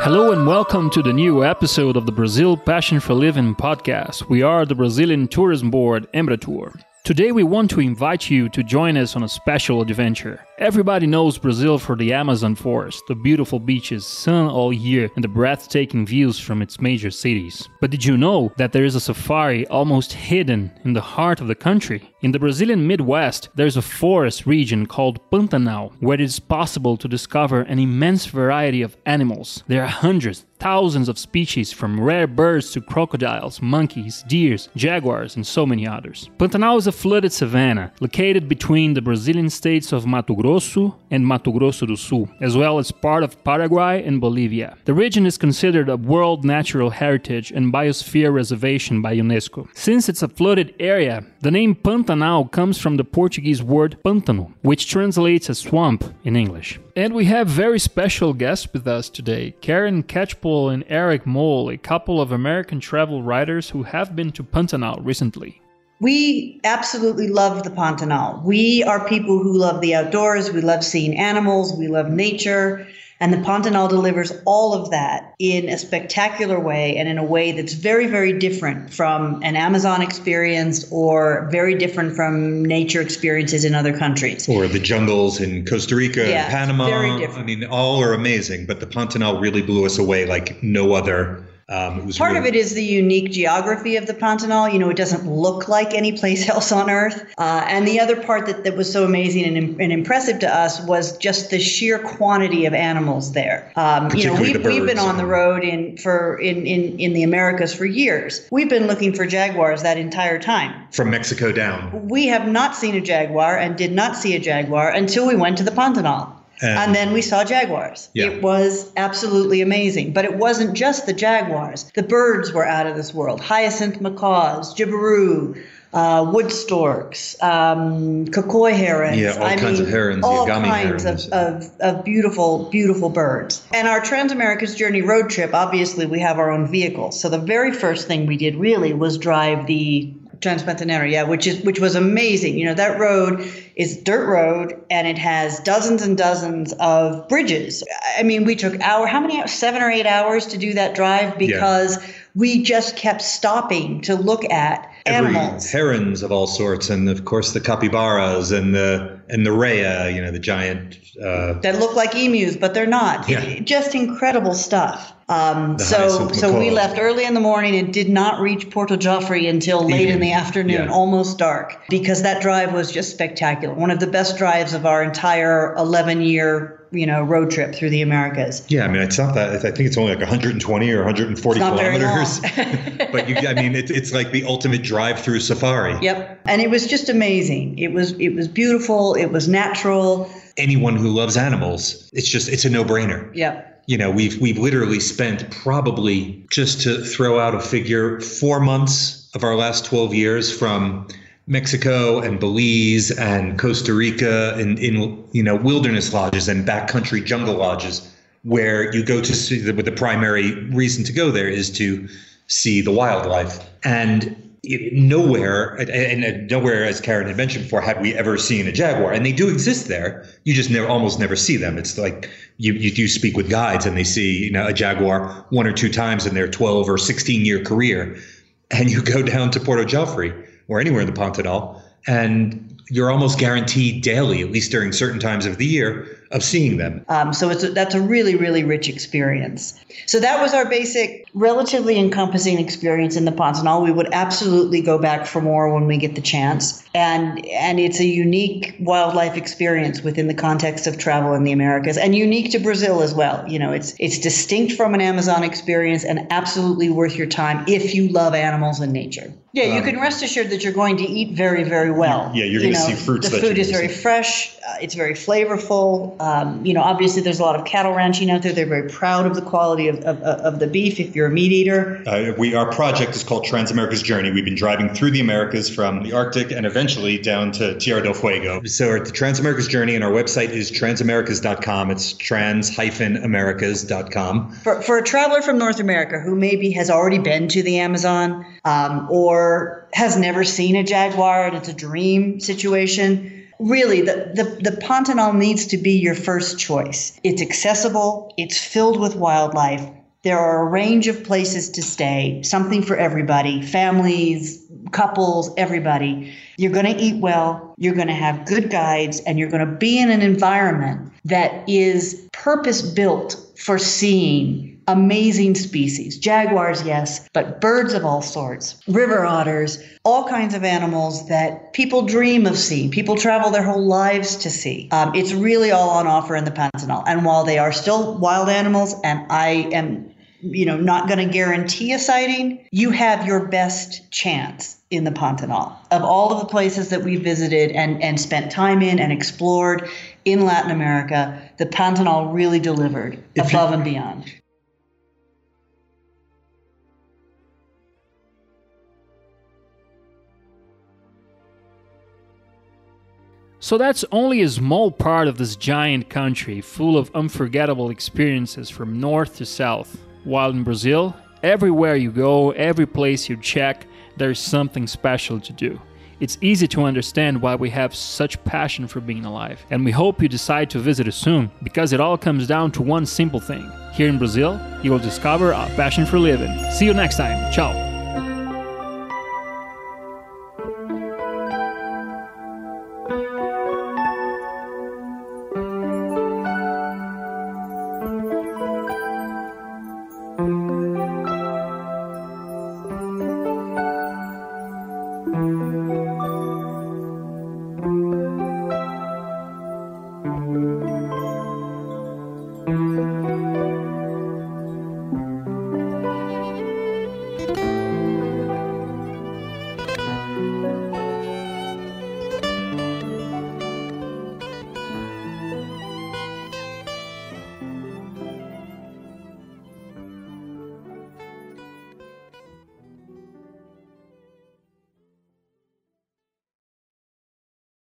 Hello and welcome to the new episode of the Brazil Passion for Living podcast. We are the Brazilian Tourism Board Embratur. Today we want to invite you to join us on a special adventure. Everybody knows Brazil for the Amazon forest, the beautiful beaches, sun all year, and the breathtaking views from its major cities. But did you know that there is a safari almost hidden in the heart of the country? In the Brazilian Midwest, there's a forest region called Pantanal, where it is possible to discover an immense variety of animals. There are hundreds, thousands of species from rare birds to crocodiles, monkeys, deers, jaguars, and so many others. Pantanal is a flooded savanna located between the Brazilian states of Mato Grosso and Mato Grosso do Sul, as well as part of Paraguay and Bolivia. The region is considered a World Natural Heritage and Biosphere Reservation by UNESCO. Since it's a flooded area, the name Pantanal comes from the Portuguese word pântano, which translates as swamp in English. And we have very special guests with us today Karen Catchpole and Eric Mohl, a couple of American travel writers who have been to Pantanal recently. We absolutely love the Pantanal. We are people who love the outdoors. We love seeing animals. We love nature. And the Pantanal delivers all of that in a spectacular way and in a way that's very, very different from an Amazon experience or very different from nature experiences in other countries. Or the jungles in Costa Rica Yeah, Panama. very different. I mean, all are amazing, but the Pantanal really blew us away like no other. Um, it was Part of it is the unique geography of the Pantanal. You know, it doesn't look like any place else on Earth. Uh, and the other part that, that was so amazing and, and impressive to us was just the sheer quantity of animals there. Um, you know, we've, we've been on the road in for in, in, in the Americas for years. We've been looking for jaguars that entire time. from Mexico down. We have not seen a jaguar and did not see a jaguar until we went to the Pantanal. And- And then we saw jaguars. Yeah. It was absolutely amazing. But it wasn't just the jaguars. The birds were out of this world. Hyacinth macaws, jabiru, uh, wood storks, um, cocoi herons. Yeah, all kinds of herons, All kinds herons. of, of, of beautiful, beautiful birds. And our Trans-Americas Journey road trip, obviously, we have our own vehicle. So the very first thing we did really was drive the Transpantaneira, yeah, which is which was amazing. You know, that road is dirt road and it has dozens and dozens of bridges. I mean, we took hour how many hours? Seven or eight hours to do that drive because we just kept stopping to look at Every animals. herons of all sorts, and of course the capybaras and the and the rhea, you know, the giant. Uh, that look like emus, but they're not. Yeah. Just incredible stuff. Um, so, so we left early in the morning and did not reach Porto Joffre until late in the afternoon, Yeah. almost dark, because that drive was just spectacular. One of the best drives of our entire 11 year, you know, road trip through the Americas. yeah, I mean, it's not that. I think it's only like 120 or 140 It's not very kilometers. but you, I mean, it, it's like the ultimate drive-through safari. Yep, and it was just amazing. It was it was beautiful. It was natural. Anyone who loves animals, it's just it's a no-brainer. Yep. you know we've we've literally spent probably just to throw out a figure four months of our last 12 years from Mexico and Belize and Costa Rica and in you know wilderness lodges and backcountry jungle lodges where you go to see the, the primary reason to go there is to see the wildlife. And nowhere and, nowhere as Karen had mentioned before had we ever seen a jaguar and they do exist there. You just never almost never see them. It's like you you do speak with guides and they see you know a jaguar one or two times in their 12 or 16 year career and you go down to Porto Joffre or anywhere in the Pantanal and you're almost guaranteed daily at least during certain times of the year of seeing them Um, so it's a, that's a really, really rich experience. So that was our basic, relatively encompassing experience in the Pantanal. We would absolutely go back for more when we get the chance, and and it's a unique wildlife experience within the context of travel in the Americas, and unique to Brazil as well. You know, it's it's distinct from an Amazon experience, and absolutely worth your time if you love animals and nature. Yeah, you can rest assured that you're going to eat very, very well. Yeah, you're You gonna see fruits The food is gonna very fresh. Uh, it's very flavorful. Um, you know, obviously there's a lot of cattle ranching out there. They're very proud of the quality of, of, of the beef. If you're a meat eater, Uh, we our project is called Trans-Americas Journey. We've been driving through the Americas from the Arctic and eventually down to Tierra del Fuego. So we're at the Trans-Americas Journey, and our website is transamericas.com. It's trans-americas.com. for, for a traveler from North America who maybe has already been to the Amazon um, or has never seen a jaguar and it's a dream situation, really the, the, the Pantanal needs to be your first choice. It's accessible, it's filled with wildlife. There are a range of places to stay, something for everybody, families, couples, everybody. You're going to eat well, you're going to have good guides, and you're going to be in an environment that is purpose built for seeing amazing species. Jaguars, yes, but birds of all sorts, river otters, all kinds of animals that people dream of seeing. People travel their whole lives to see. Um, it's really all on offer in the Pantanal. And while they are still wild animals, and I am you know, not going to guarantee a sighting, you have your best chance in the Pantanal. Of all of the places that we visited and, and spent time in and explored in Latin America, the Pantanal really delivered if above you, and beyond. So that's only a small part of this giant country full of unforgettable experiences from north to south. While in Brazil, everywhere you go, every place you check, there's something special to do. It's easy to understand why we have such passion for being alive, and we hope you decide to visit us soon because it all comes down to one simple thing. Here in Brazil, you will discover our passion for living. See you next time. Ciao.